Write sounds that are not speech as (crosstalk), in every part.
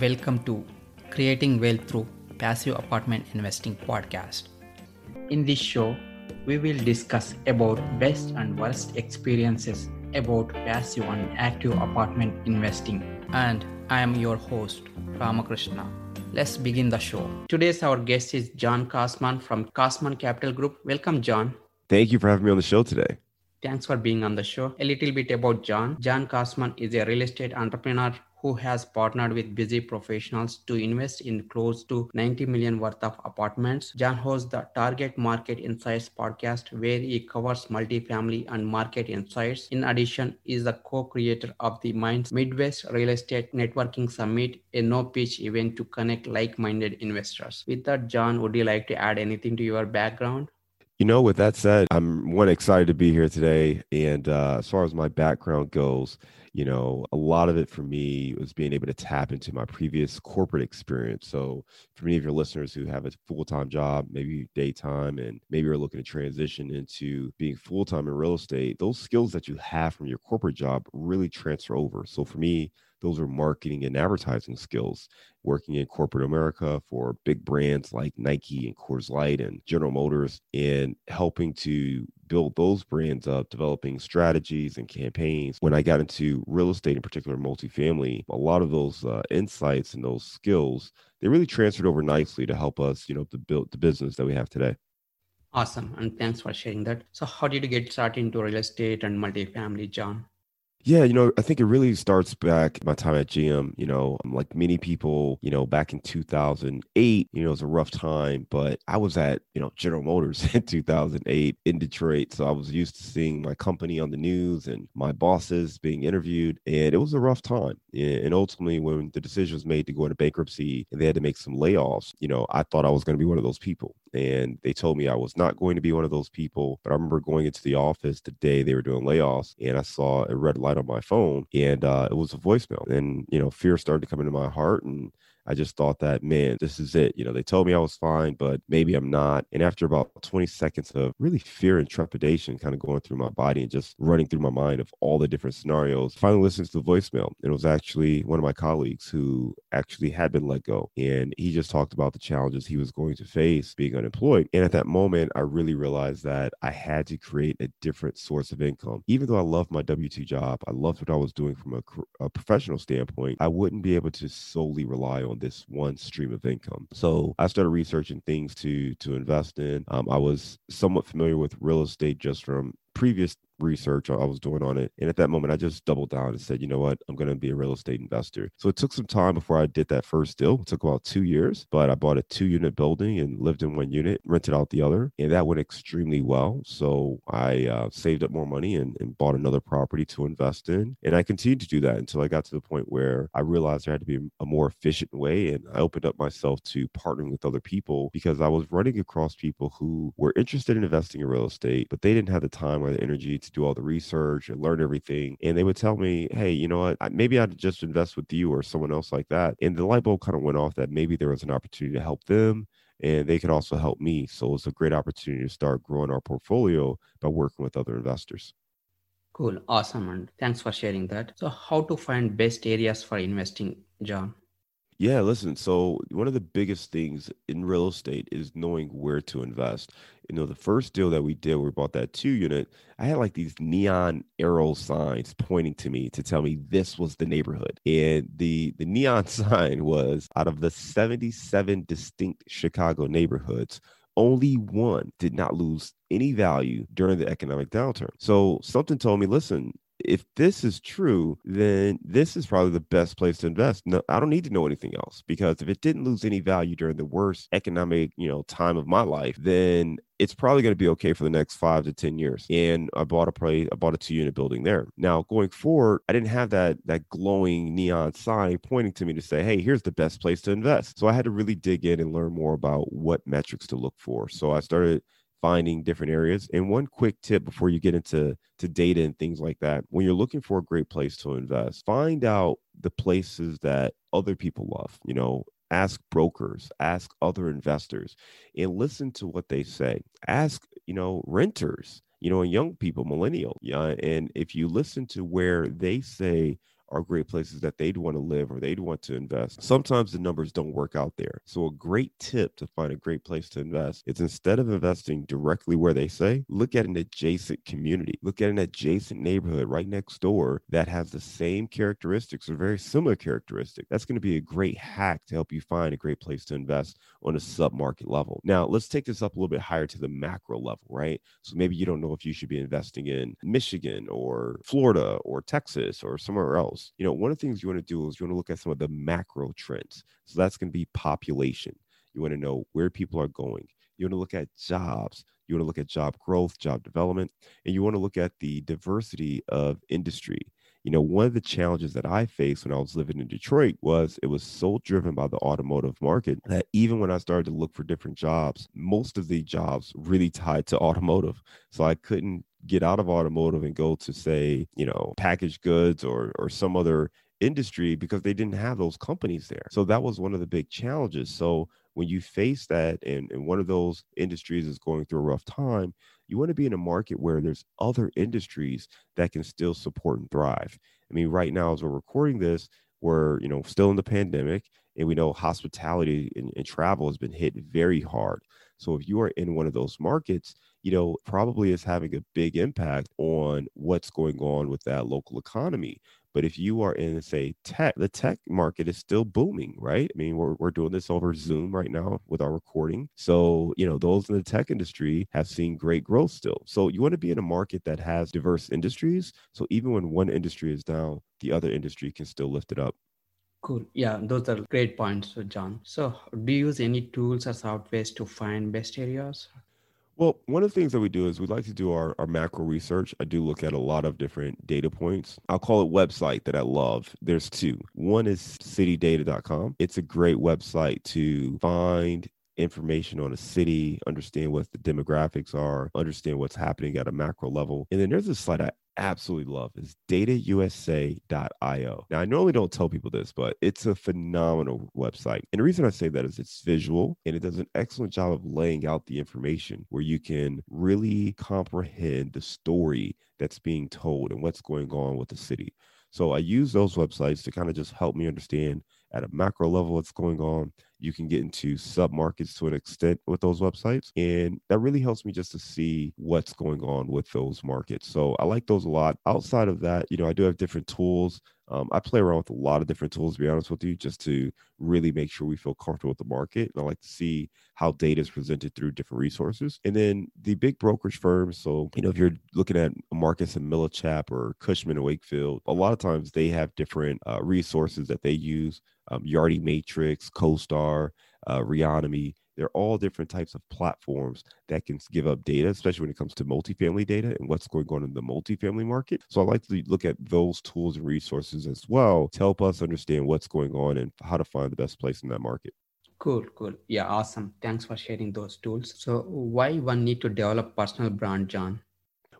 Welcome to Creating Wealth Through Passive Apartment Investing podcast. In this show, we will discuss about best and worst experiences about passive and active apartment investing. And I am your host, Ramakrishna. Let's begin the show. Today's our guest is John Casmon from Casmon Capital Group. Welcome, John. Thank you for having me on the show today. Thanks for being on the show. A little bit about John. John Casmon is a real estate entrepreneur who has partnered with busy professionals to invest in close to 90 million worth of apartments. John hosts the Target Market Insights podcast where he covers multifamily and market insights. In addition, is the co-creator of the Minds Midwest Real Estate Networking Summit, a no-pitch event to connect like-minded investors. With that, John, would you like to add anything to your background? You know, with that said, I'm one excited to be here today. And uh, as far as my background goes, you know, a lot of it for me was being able to tap into my previous corporate experience. So, for many of your listeners who have a full time job, maybe daytime, and maybe are looking to transition into being full time in real estate, those skills that you have from your corporate job really transfer over. So, for me, those are marketing and advertising skills. Working in corporate America for big brands like Nike and Coors Light and General Motors, and helping to build those brands up, developing strategies and campaigns. When I got into real estate, in particular multifamily, a lot of those uh, insights and those skills they really transferred over nicely to help us, you know, to build the business that we have today. Awesome, and thanks for sharing that. So, how did you get started into real estate and multifamily, John? Yeah, you know, I think it really starts back my time at GM. You know, um, like many people, you know, back in 2008, you know, it was a rough time, but I was at, you know, General Motors (laughs) in 2008 in Detroit. So I was used to seeing my company on the news and my bosses being interviewed. And it was a rough time. And ultimately, when the decision was made to go into bankruptcy and they had to make some layoffs, you know, I thought I was going to be one of those people. And they told me I was not going to be one of those people. But I remember going into the office the day they were doing layoffs and I saw a red light on my phone and uh, it was a voicemail. And, you know, fear started to come into my heart and I just thought that, man, this is it. You know, they told me I was fine, but maybe I'm not. And after about 20 seconds of really fear and trepidation kind of going through my body and just running through my mind of all the different scenarios, finally listened to the voicemail. It was actually one of my colleagues who actually had been let go. And he just talked about the challenges he was going to face being unemployed. And at that moment, I really realized that I had to create a different source of income. Even though I loved my W 2 job, I loved what I was doing from a, a professional standpoint, I wouldn't be able to solely rely on on this one stream of income. So I started researching things to to invest in. Um, I was somewhat familiar with real estate just from previous research I was doing on it. And at that moment, I just doubled down and said, you know what, I'm going to be a real estate investor. So it took some time before I did that first deal. It took about two years, but I bought a two unit building and lived in one unit, rented out the other, and that went extremely well. So I uh, saved up more money and, and bought another property to invest in. And I continued to do that until I got to the point where I realized there had to be a more efficient way. And I opened up myself to partnering with other people because I was running across people who were interested in investing in real estate, but they didn't have the time or the energy to do all the research and learn everything. And they would tell me, hey, you know what? Maybe I'd just invest with you or someone else like that. And the light bulb kind of went off that maybe there was an opportunity to help them and they could also help me. So it's a great opportunity to start growing our portfolio by working with other investors. Cool. Awesome. And thanks for sharing that. So, how to find best areas for investing, John? Yeah, listen. So one of the biggest things in real estate is knowing where to invest. You know, the first deal that we did, we bought that two unit. I had like these neon arrow signs pointing to me to tell me this was the neighborhood. And the the neon (laughs) sign was out of the 77 distinct Chicago neighborhoods, only one did not lose any value during the economic downturn. So something told me, listen, if this is true, then this is probably the best place to invest. No, I don't need to know anything else because if it didn't lose any value during the worst economic, you know, time of my life, then it's probably going to be okay for the next five to ten years. And I bought a play, I bought a two unit building there. Now going forward, I didn't have that that glowing neon sign pointing to me to say, hey, here's the best place to invest. So I had to really dig in and learn more about what metrics to look for. So I started finding different areas. And one quick tip before you get into to data and things like that, when you're looking for a great place to invest, find out the places that other people love. You know, ask brokers, ask other investors, and listen to what they say. Ask, you know, renters, you know, and young people, millennial. Yeah. And if you listen to where they say are great places that they'd want to live or they'd want to invest. Sometimes the numbers don't work out there. So, a great tip to find a great place to invest is instead of investing directly where they say, look at an adjacent community, look at an adjacent neighborhood right next door that has the same characteristics or very similar characteristics. That's going to be a great hack to help you find a great place to invest on a sub market level. Now, let's take this up a little bit higher to the macro level, right? So, maybe you don't know if you should be investing in Michigan or Florida or Texas or somewhere else. You know, one of the things you want to do is you want to look at some of the macro trends. So that's going to be population. You want to know where people are going. You want to look at jobs. You want to look at job growth, job development, and you want to look at the diversity of industry. You know, one of the challenges that I faced when I was living in Detroit was it was so driven by the automotive market that even when I started to look for different jobs, most of the jobs really tied to automotive. So I couldn't get out of automotive and go to say, you know, packaged goods or or some other industry because they didn't have those companies there. So that was one of the big challenges. So when you face that and, and one of those industries is going through a rough time, you want to be in a market where there's other industries that can still support and thrive. I mean, right now, as we're recording this, we're, you know, still in the pandemic and we know hospitality and, and travel has been hit very hard. So if you are in one of those markets, you know, probably is having a big impact on what's going on with that local economy. But if you are in, say, tech, the tech market is still booming, right? I mean, we're, we're doing this over Zoom right now with our recording. So, you know, those in the tech industry have seen great growth still. So, you want to be in a market that has diverse industries. So, even when one industry is down, the other industry can still lift it up. Cool. Yeah, those are great points, John. So, do you use any tools or softwares to find best areas? Well, one of the things that we do is we like to do our, our macro research. I do look at a lot of different data points. I'll call it website that I love. There's two. One is citydata.com. It's a great website to find information on a city, understand what the demographics are, understand what's happening at a macro level. And then there's a site I absolutely love is datausa.io. Now, I normally don't tell people this, but it's a phenomenal website. And the reason I say that is it's visual and it does an excellent job of laying out the information where you can really comprehend the story that's being told and what's going on with the city. So I use those websites to kind of just help me understand at a macro level what's going on. You can get into sub markets to an extent with those websites. And that really helps me just to see what's going on with those markets. So I like those a lot. Outside of that, you know, I do have different tools. Um, I play around with a lot of different tools, to be honest with you, just to really make sure we feel comfortable with the market. And I like to see how data is presented through different resources. And then the big brokerage firms. So, you know, if you're looking at Marcus and Millichap or Cushman and Wakefield, a lot of times they have different uh, resources that they use um, Yardi Matrix, CoStar, uh, Reonomy. They're all different types of platforms that can give up data, especially when it comes to multifamily data and what's going on in the multifamily market. So I like to look at those tools and resources as well to help us understand what's going on and how to find the best place in that market. Cool, cool. Yeah, awesome. Thanks for sharing those tools. So, why one need to develop personal brand, John?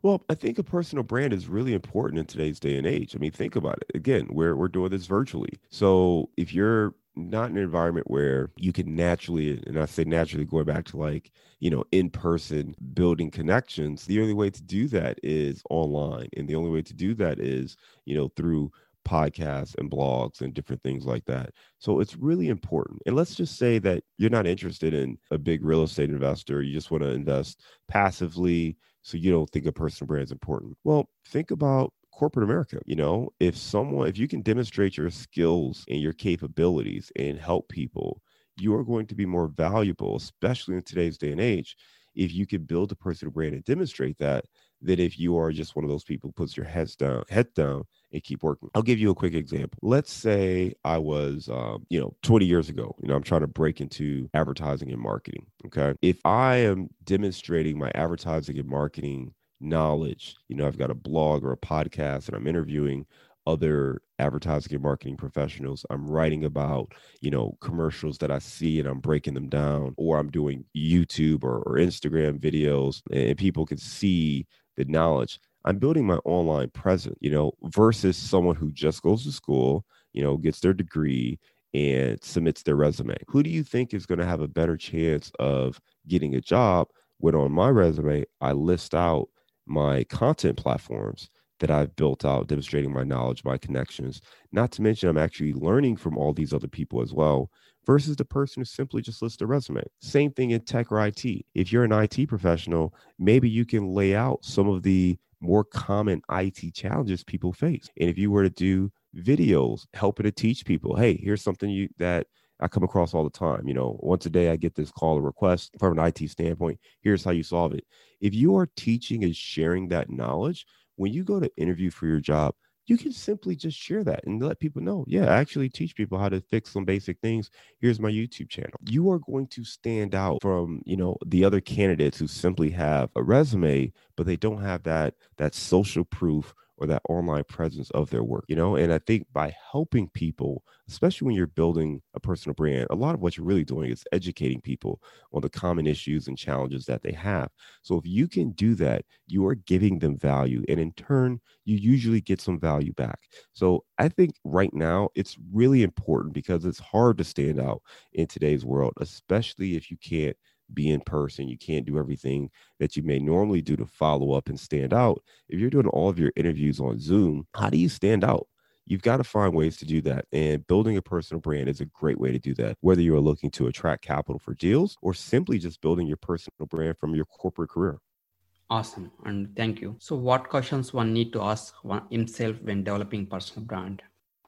Well, I think a personal brand is really important in today's day and age. I mean, think about it. Again, we're we're doing this virtually. So if you're not an environment where you can naturally, and I say naturally, going back to like, you know, in person building connections, the only way to do that is online. And the only way to do that is, you know, through podcasts and blogs and different things like that. So it's really important. And let's just say that you're not interested in a big real estate investor, you just want to invest passively so you don't think a personal brand is important. Well, think about corporate America. You know, if someone, if you can demonstrate your skills and your capabilities and help people, you are going to be more valuable, especially in today's day and age. If you can build a personal brand and demonstrate that, than if you are just one of those people who puts your heads down, head down, and keep working. I'll give you a quick example. Let's say I was, um, you know, 20 years ago. You know, I'm trying to break into advertising and marketing. Okay, if I am demonstrating my advertising and marketing knowledge, you know, I've got a blog or a podcast, and I'm interviewing other advertising and marketing professionals. I'm writing about, you know, commercials that I see and I'm breaking them down, or I'm doing YouTube or, or Instagram videos and people can see the knowledge. I'm building my online presence, you know, versus someone who just goes to school, you know, gets their degree and submits their resume. Who do you think is going to have a better chance of getting a job when on my resume I list out my content platforms that I've built out, demonstrating my knowledge, my connections. Not to mention, I'm actually learning from all these other people as well, versus the person who simply just lists a resume. Same thing in tech or IT. If you're an IT professional, maybe you can lay out some of the more common IT challenges people face. And if you were to do videos helping to teach people, hey, here's something you that I come across all the time. You know, once a day I get this call or request from an IT standpoint. Here's how you solve it. If you are teaching and sharing that knowledge, when you go to interview for your job, you can simply just share that and let people know, yeah, I actually teach people how to fix some basic things. Here's my YouTube channel. You are going to stand out from, you know, the other candidates who simply have a resume, but they don't have that that social proof or that online presence of their work, you know? And I think by helping people, especially when you're building a personal brand, a lot of what you're really doing is educating people on the common issues and challenges that they have. So if you can do that, you are giving them value. And in turn, you usually get some value back. So I think right now it's really important because it's hard to stand out in today's world, especially if you can't be in person. You can't do everything that you may normally do to follow up and stand out. If you're doing all of your interviews on Zoom, how do you stand out? You've got to find ways to do that. And building a personal brand is a great way to do that, whether you are looking to attract capital for deals or simply just building your personal brand from your corporate career. Awesome. And thank you. So, what questions one need to ask himself when developing personal brand?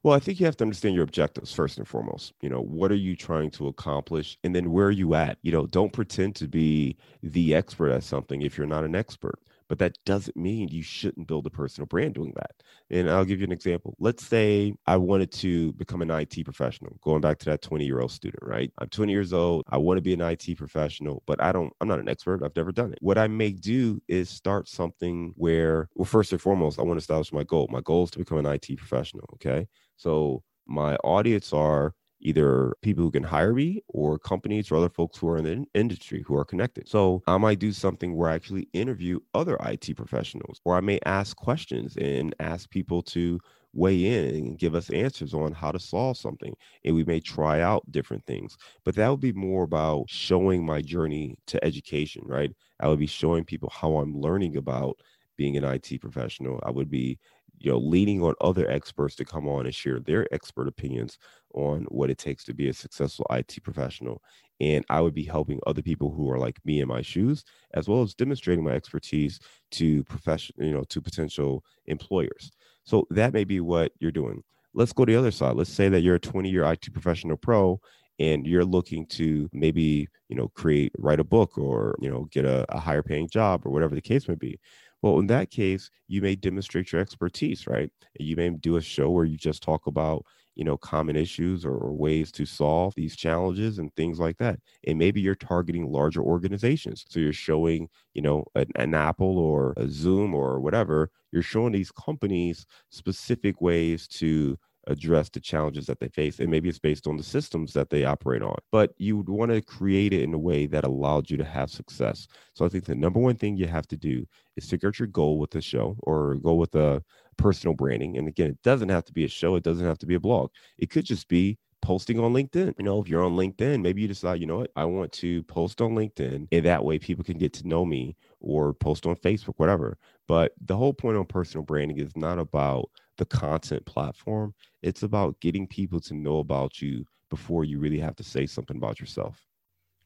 Well, I think you have to understand your objectives first and foremost. You know, what are you trying to accomplish? And then where are you at? You know, don't pretend to be the expert at something if you're not an expert but that doesn't mean you shouldn't build a personal brand doing that. And I'll give you an example. Let's say I wanted to become an IT professional, going back to that 20 year old student, right? I'm 20 years old. I want to be an IT professional, but I don't, I'm not an expert. I've never done it. What I may do is start something where, well, first and foremost, I want to establish my goal. My goal is to become an IT professional. Okay. So my audience are either people who can hire me or companies or other folks who are in the industry who are connected. So I might do something where I actually interview other IT professionals, or I may ask questions and ask people to weigh in and give us answers on how to solve something. And we may try out different things. But that would be more about showing my journey to education, right? I would be showing people how I'm learning about being an IT professional. I would be you know leaning on other experts to come on and share their expert opinions on what it takes to be a successful IT professional. And I would be helping other people who are like me in my shoes as well as demonstrating my expertise to profession you know to potential employers. So that may be what you're doing. Let's go to the other side. Let's say that you're a 20 year IT professional pro and you're looking to maybe you know create write a book or you know get a, a higher paying job or whatever the case may be well, in that case, you may demonstrate your expertise, right? You may do a show where you just talk about, you know, common issues or, or, ways to solve these challenges and things like that. And maybe you're targeting larger organizations. So you're showing, you know, an, an Apple or a Zoom or whatever, you're showing these companies specific ways to address the challenges that they face. And maybe it's based on the systems that they operate on. But you would want to create it in a way that allowed you to have success. So I think the number one thing you have to do is figure out your goal with the show or go with a personal branding. And again, it doesn't have to be a show, it doesn't have to be a blog. It could just be posting on LinkedIn. You know, if you're on LinkedIn, maybe you decide, you know what, I want to post on LinkedIn and that way people can get to know me or post on Facebook, whatever. But the whole point on personal branding is not about the content platform. It's about getting people to know about you before you really have to say something about yourself.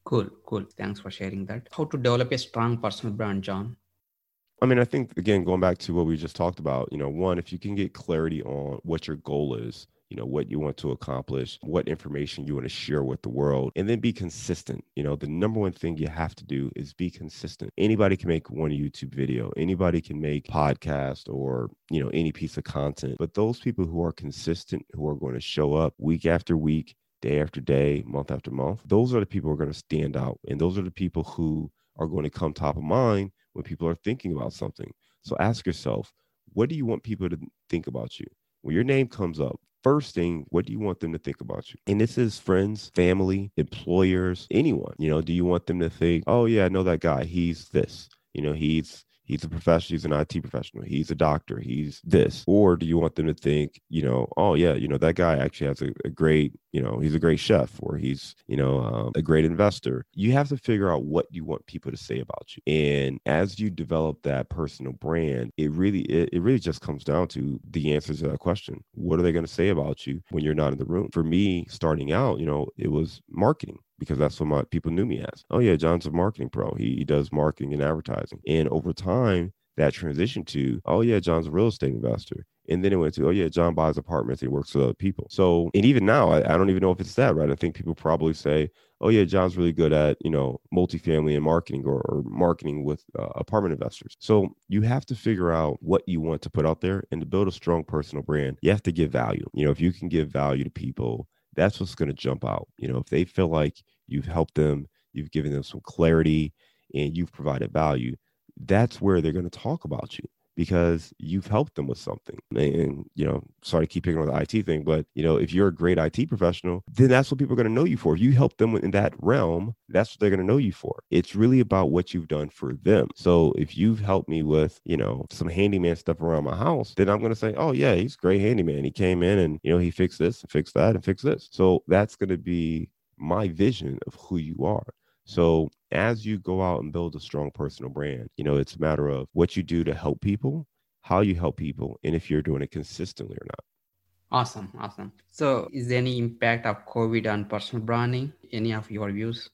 Cool, cool. Thanks for sharing that. How to develop a strong personal brand, John? I mean, I think again, going back to what we just talked about, you know, one, if you can get clarity on what your goal is, you know what you want to accomplish what information you want to share with the world and then be consistent. You know the number one thing you have to do is be consistent. Anybody can make one youtube video. Anybody can make podcast or you know any piece of content. But those people who are consistent who are going to show up week after week day after day month after month those are the people who are going to stand out. And those are the people who are going to come top of mind when people are thinking about something. So ask yourself what do you want people to think about you? When your name comes up first thing, what do you want them to think about you? And this is friends, family, employers, anyone. You know, do you want them to think, oh, yeah, I know that guy. He's this. You know, he's he's a professional he's an it professional he's a doctor he's this or do you want them to think you know oh yeah you know that guy actually has a, a great you know he's a great chef or he's you know um, a great investor you have to figure out what you want people to say about you and as you develop that personal brand it really it, it really just comes down to the answers to that question what are they going to say about you when you're not in the room for me starting out you know it was marketing because that's what my people knew me as. Oh yeah, John's a marketing pro. He, he does marketing and advertising. And over time, that transition to, oh yeah, John's a real estate investor. And then it went to, oh yeah, John buys apartments. He works with other people. So, and even now, I, I don't even know if it's that, right? I think people probably say, oh yeah, John's really good at, you know, multifamily and marketing or, or marketing with uh, apartment investors. So you have to figure out what you want to put out there and to build a strong personal brand, you have to give value. You know, if you can give value to people, that's what's going to jump out. You know, if they feel like you've helped them, you've given them some clarity and you've provided value, that's where they're going to talk about you because you've helped them with something. And, you know, sorry to keep picking on the IT thing, but, you know, if you're a great IT professional, then that's what people are going to know you for. If you help them in that realm, that's what they're going to know you for. It's really about what you've done for them. So if you've helped me with, you know, some handyman stuff around my house, then I'm going to say, oh, yeah, he's great handyman. He came in and, you know, he fixed this and fixed that and fixed this. So that's going to be my vision of who you are. So as you go out and build a strong personal brand, you know, it's a matter of what you do to help people, how you help people, and if you're doing it consistently or not. Awesome. Awesome. So is there any impact of COVID on personal branding? Any of your views?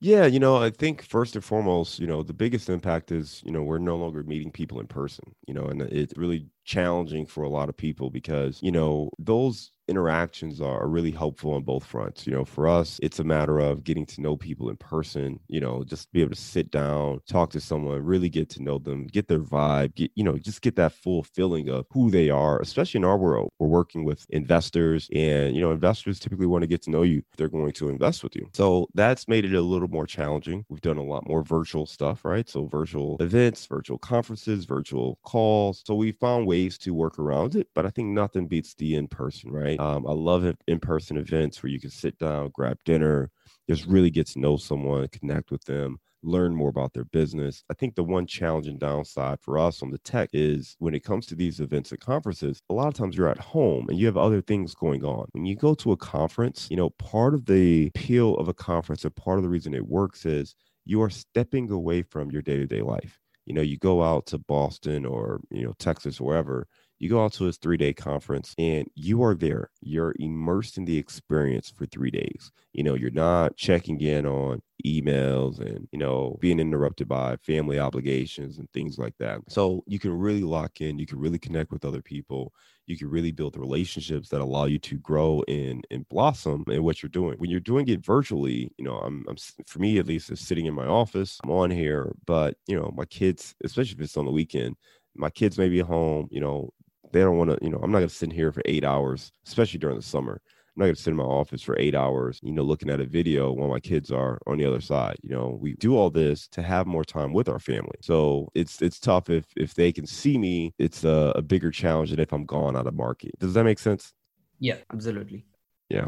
Yeah, you know, I think first and foremost, you know, the biggest impact is, you know, we're no longer meeting people in person, you know, and it really challenging for a lot of people because, you know, those interactions are really helpful on both fronts. You know, for us, it's a matter of getting to know people in person, you know, just be able to sit down, talk to someone, really get to know them, get their vibe, get, you know, just get that full feeling of who they are, especially in our world. We're working with investors and, you know, investors typically want to get to know you. They're going to invest with you. So that's made it a little more challenging. We've done a lot more virtual stuff, right? So virtual events, virtual conferences, virtual calls. So we found ways to work around it, but I think nothing beats the in person, right? Um, I love in person events where you can sit down, grab dinner, just really get to know someone, connect with them, learn more about their business. I think the one challenge and downside for us on the tech is when it comes to these events and conferences, a lot of times you're at home and you have other things going on. When you go to a conference, you know, part of the appeal of a conference and part of the reason it works is you are stepping away from your day to day life. You know, you go out to Boston or, you know, Texas wherever, you go out to this three day conference and you are there. You're immersed in the experience for three days. You know, you're not checking in on emails and, you know, being interrupted by family obligations and things like that. So you can really lock in, you can really connect with other people. You can really build relationships that allow you to grow and, and blossom in what you're doing. When you're doing it virtually, you know, I'm, I'm for me at least, is sitting in my office. I'm on here, but you know, my kids, especially if it's on the weekend, my kids may be home, you know, they don't want to, you know, I'm not going to sit here for eight hours, especially during the summer. I'm not going to sit in my office for eight hours, you know, looking at a video while my kids are on the other side. You know, we do all this to have more time with our family. So it's it's tough if if they can see me. It's a, a bigger challenge than if I'm gone out of market. Does that make sense? Yeah, absolutely. Yeah.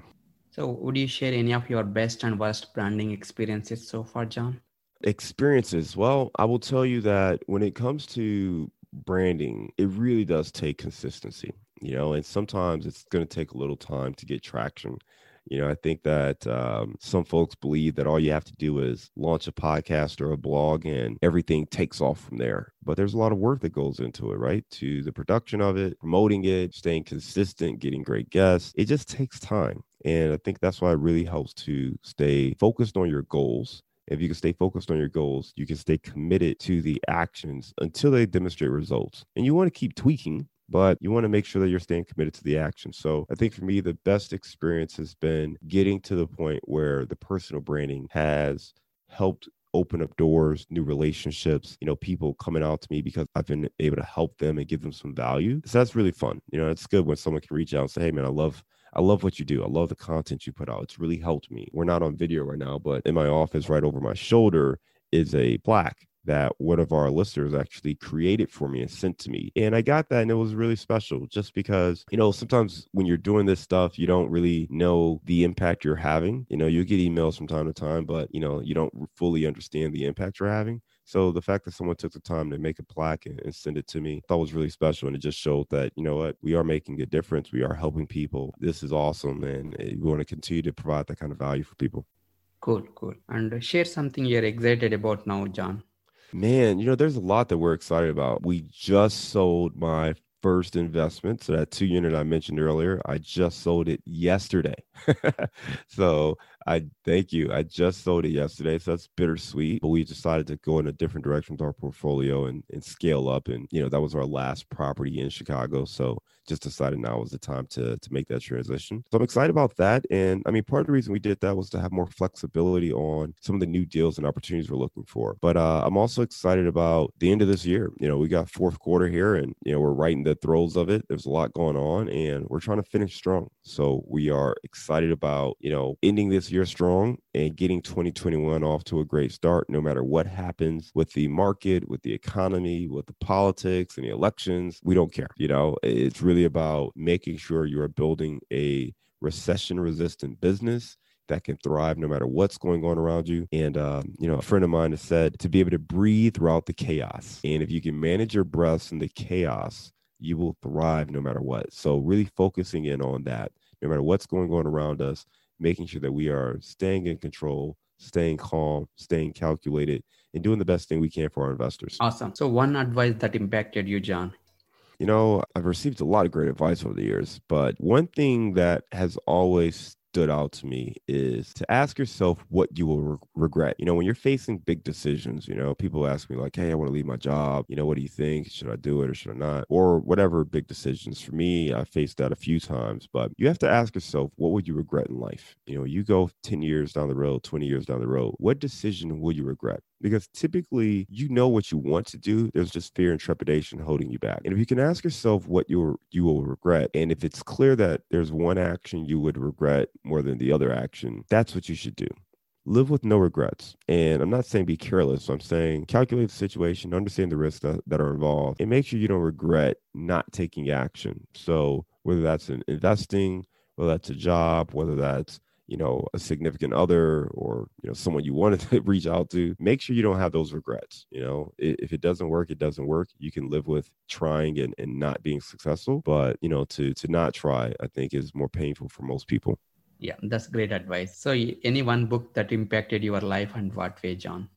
So would you share any of your best and worst branding experiences so far, John? Experiences. Well, I will tell you that when it comes to branding, it really does take consistency, you know, and sometimes it's going to take a little time to get traction. You know, I think that um, some folks believe that all you have to do is launch a podcast or a blog and everything takes off from there. But there's a lot of work that goes into it, right? To the production of it, promoting it, staying consistent, getting great guests. It just takes time. And I think that's why it really helps to stay focused on your goals if you can stay focused on your goals, you can stay committed to the actions until they demonstrate results. And you want to keep tweaking, but you want to make sure that you're staying committed to the action. So I think for me, the best experience has been getting to the point where the personal branding has helped open up doors, new relationships, you know, people coming out to me because I've been able to help them and give them some value. So that's really fun. You know, it's good when someone can reach out and say, Hey man, I love I love what you do. I love the content you put out. It's really helped me. We're not on video right now, but in my office, right over my shoulder, is a plaque that one of our listeners actually created for me and sent to me. And I got that and it was really special just because, you know, sometimes when you're doing this stuff, you don't really know the impact you're having. You know, you get emails from time to time, but, you know, you don't fully understand the impact you're having. So the fact that someone took the time to make a plaque and, and send it to me, I thought was really special. And it just showed that, you know what, we are making a difference. We are helping people. This is awesome. And eh, we want to continue to provide that kind of value for people. Cool, cool. And share something you're excited about now, John. Man, you know, there's a lot that we're excited about. We just sold my first investment. So that two unit I mentioned earlier, I just sold it yesterday. (laughs) so I thank you. I just sold it yesterday, so that's bittersweet. But we decided to go in a different direction with our portfolio and, and scale up. And you know, that was our last property in Chicago. So just decided now was the time to to make that transition. So I'm excited about that. And I mean, part of the reason we did that was to have more flexibility on some of the new deals and opportunities we're looking for. But uh, I'm also excited about the end of this year. You know, we got fourth quarter here, and you know, we're right in the throes of it. There's a lot going on, and we're trying to finish strong. So we are excited about you know ending this year strong and getting 2021 off to a great start, no matter what happens with the market, with the economy, with the politics and the elections. We don't care. You know, it's really about making sure you are building a recession resistant business that can thrive no matter what's going on around you. And, um, you know, a friend of mine has said to be able to breathe throughout the chaos. And if you can manage your breaths in the chaos, you will thrive no matter what. So, really focusing in on that, no matter what's going on around us, making sure that we are staying in control, staying calm, staying calculated, and doing the best thing we can for our investors. Awesome. So, one advice that impacted you, John? You know, I've received a lot of great advice over the years, but one thing that has always stood out to me is to ask yourself what you will re- regret. You know, when you're facing big decisions, you know, people ask me, like, hey, I want to leave my job. You know, what do you think? Should I do it or should I not? Or whatever big decisions. For me, I faced that a few times, but you have to ask yourself, what would you regret in life? You know, you go 10 years down the road, 20 years down the road, what decision will you regret? Because typically you know what you want to do there's just fear and trepidation holding you back and if you can ask yourself what you you will regret and if it's clear that there's one action you would regret more than the other action that's what you should do live with no regrets. And I'm not saying be careless. I'm saying calculate the situation, understand the risks that, that are involved, and make sure you don't regret not taking action. So whether that's in investing, whether that's a job, whether that's you know, a significant other or, you know, someone you wanted (laughs) to reach out to, make sure you don't have those regrets. You know, if it doesn't work, it doesn't work. You can live with trying and, and not being successful. But, you know, to to not try, I think is more painful for most people. Yeah, that's great advice. So any one book that impacted your life and what way, John?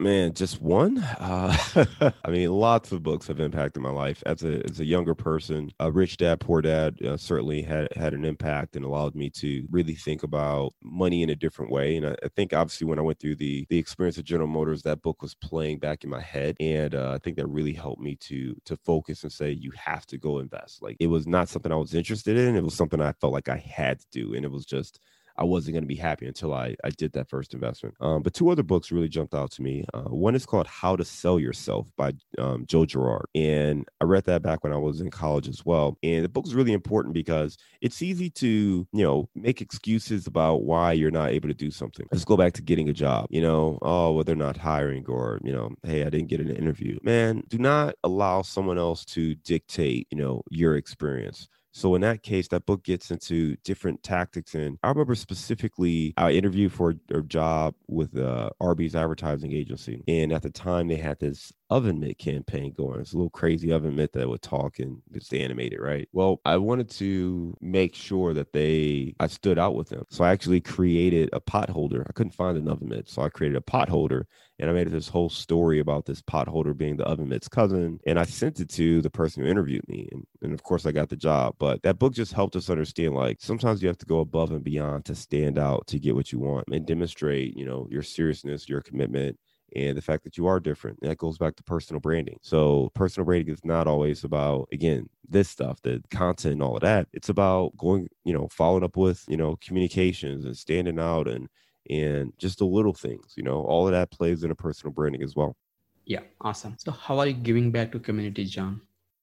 Man, just one. Uh, (laughs) I mean, lots of books have impacted my life as a as a younger person. Uh, Rich Dad Poor Dad uh, certainly had had an impact and allowed me to really think about money in a different way. And I, I, think obviously when I went through the the experience of General Motors, that book was playing back in my head, and uh, I think that really helped me to to focus and say you have to go invest. Like it was not something I was interested in; it was something I felt like I had to do, and it was just I wasn't going to be happy until I, I did that first investment. Um, but two other books really jumped out to me. Uh, one is called How to Sell Yourself by um, Joe Girard. And I read that back when I was in college as well. And the book is really important because it's easy to, you know, make excuses about why you're not able to do something. Let's go back to getting a job, you know, oh, well, they're not hiring or, you know, hey, I didn't get an interview. Man, do not allow someone else to dictate, you know, your experience. So in that case, that book gets into different tactics. And I remember specifically I interviewed for a job with uh, Arby's advertising agency. And at the time they had this oven mitt campaign going. It's a little crazy oven mitt that would talk and just animate it, right? Well, I wanted to make sure that they I stood out with them. So I actually created a pot holder. I couldn't find an oven mitt. So I created a pot holder and I made this whole story about this pot holder being the oven mitt's cousin. And I sent it to the person who interviewed me. And, and of course I got the job. But that book just helped us understand like sometimes you have to go above and beyond to stand out to get what you want and demonstrate, you know, your seriousness, your commitment and the fact that you are different. That goes back to personal branding. So personal branding is not always about again this stuff, the content and all of that. It's about going, you know, following up with, you know, communications and standing out and and just the little things, you know, all of that plays into personal branding as well. Yeah, awesome. So how are you giving back to community, John?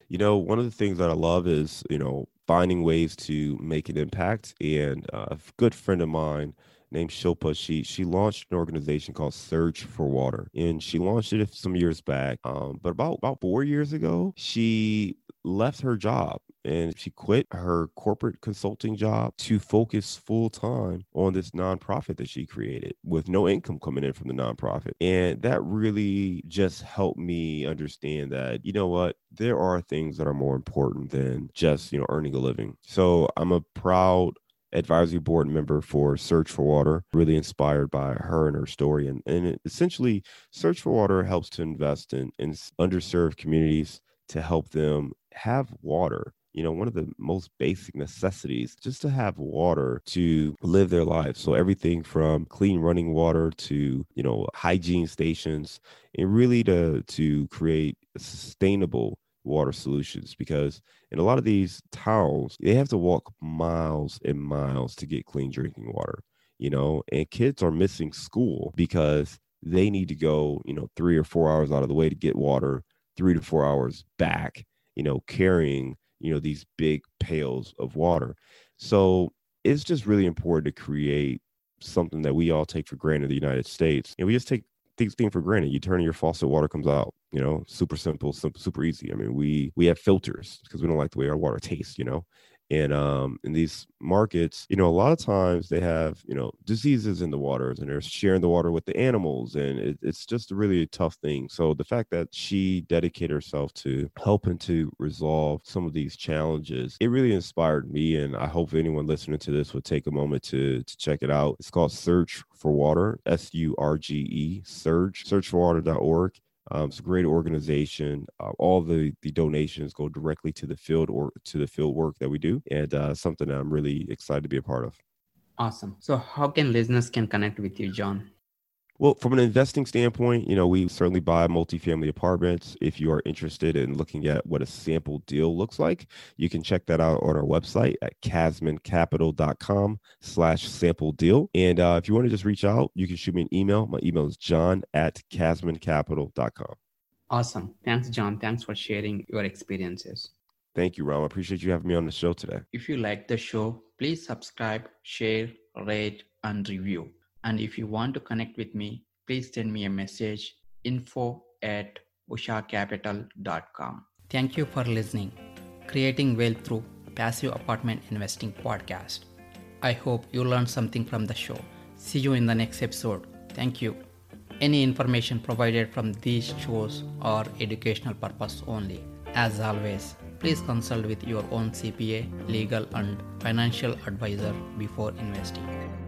You know, one of the things that I love is, you know, finding ways to make an impact. And a good friend of mine named Shilpa. She she launched an organization called Surge for Water, and she launched it some years back. Um, but about about four years ago, she left her job and she quit her corporate consulting job to focus full time on this nonprofit that she created with no income coming in from the nonprofit. And that really just helped me understand that, you know what, there are things that are more important than just, you know, earning a living. So I'm a proud advisory board member for Surge for Water, really inspired by her and her story. And, and essentially, Surge for Water helps to invest in, in underserved communities to help them have water you know, one of the most basic necessities just to have water to live their lives. So everything from clean running water to, you know, hygiene stations and really to to create sustainable water solutions because in a lot of these towns they have to walk miles and miles to get clean drinking water you know and kids are missing school because they need to go you know three or four hours out of the way to get water three to four hours back you know carrying you know these big pails of water. So it's just really important to create something that we all take for granted in the united states and we just take thing for granted. You turn your faucet water comes out you know super simple simple super easy. I mean we we have filters because we don't like the way our water tastes you know and um, in these markets, you know, a lot of times they have, you know, diseases in the waters and they're sharing the water with the animals. And it, it's just a really tough thing. So the fact that she dedicated herself to helping to resolve some of these challenges, it really inspired me. And I hope anyone listening to this would take a moment to, to check it out. It's called Surge for Water, S U R G E, Surge, surgeforwater.org. Um, it's a great organization. Uh, all the the donations go directly to the field or to the field work that we do, and uh, something I'm really excited to be a part of. Awesome. So, how can listeners can connect with you, John? Well, from an investing standpoint, you know, we certainly buy multifamily apartments. If you are interested in looking at what a sample deal looks like, you can check that out on our website at casmoncapital.com slash sample deal. And uh, if you want to just reach out, you can shoot me an email. My email is john at casmoncapital.com. Awesome. Thanks, John. Thanks for sharing your experiences. Thank you, Ram. I appreciate you having me on the show today. If you like the show, please subscribe, share, rate, and review. And if you want to connect with me, please send me a message info at ushacapital.com. Thank you for listening. Creating Wealth Through Passive Apartment Investing Podcast. I hope you learned something from the show. See you in the next episode. Thank you. Any information provided from these shows are educational purpose only. As always, please consult with your own CPA, legal, and financial advisor before investing.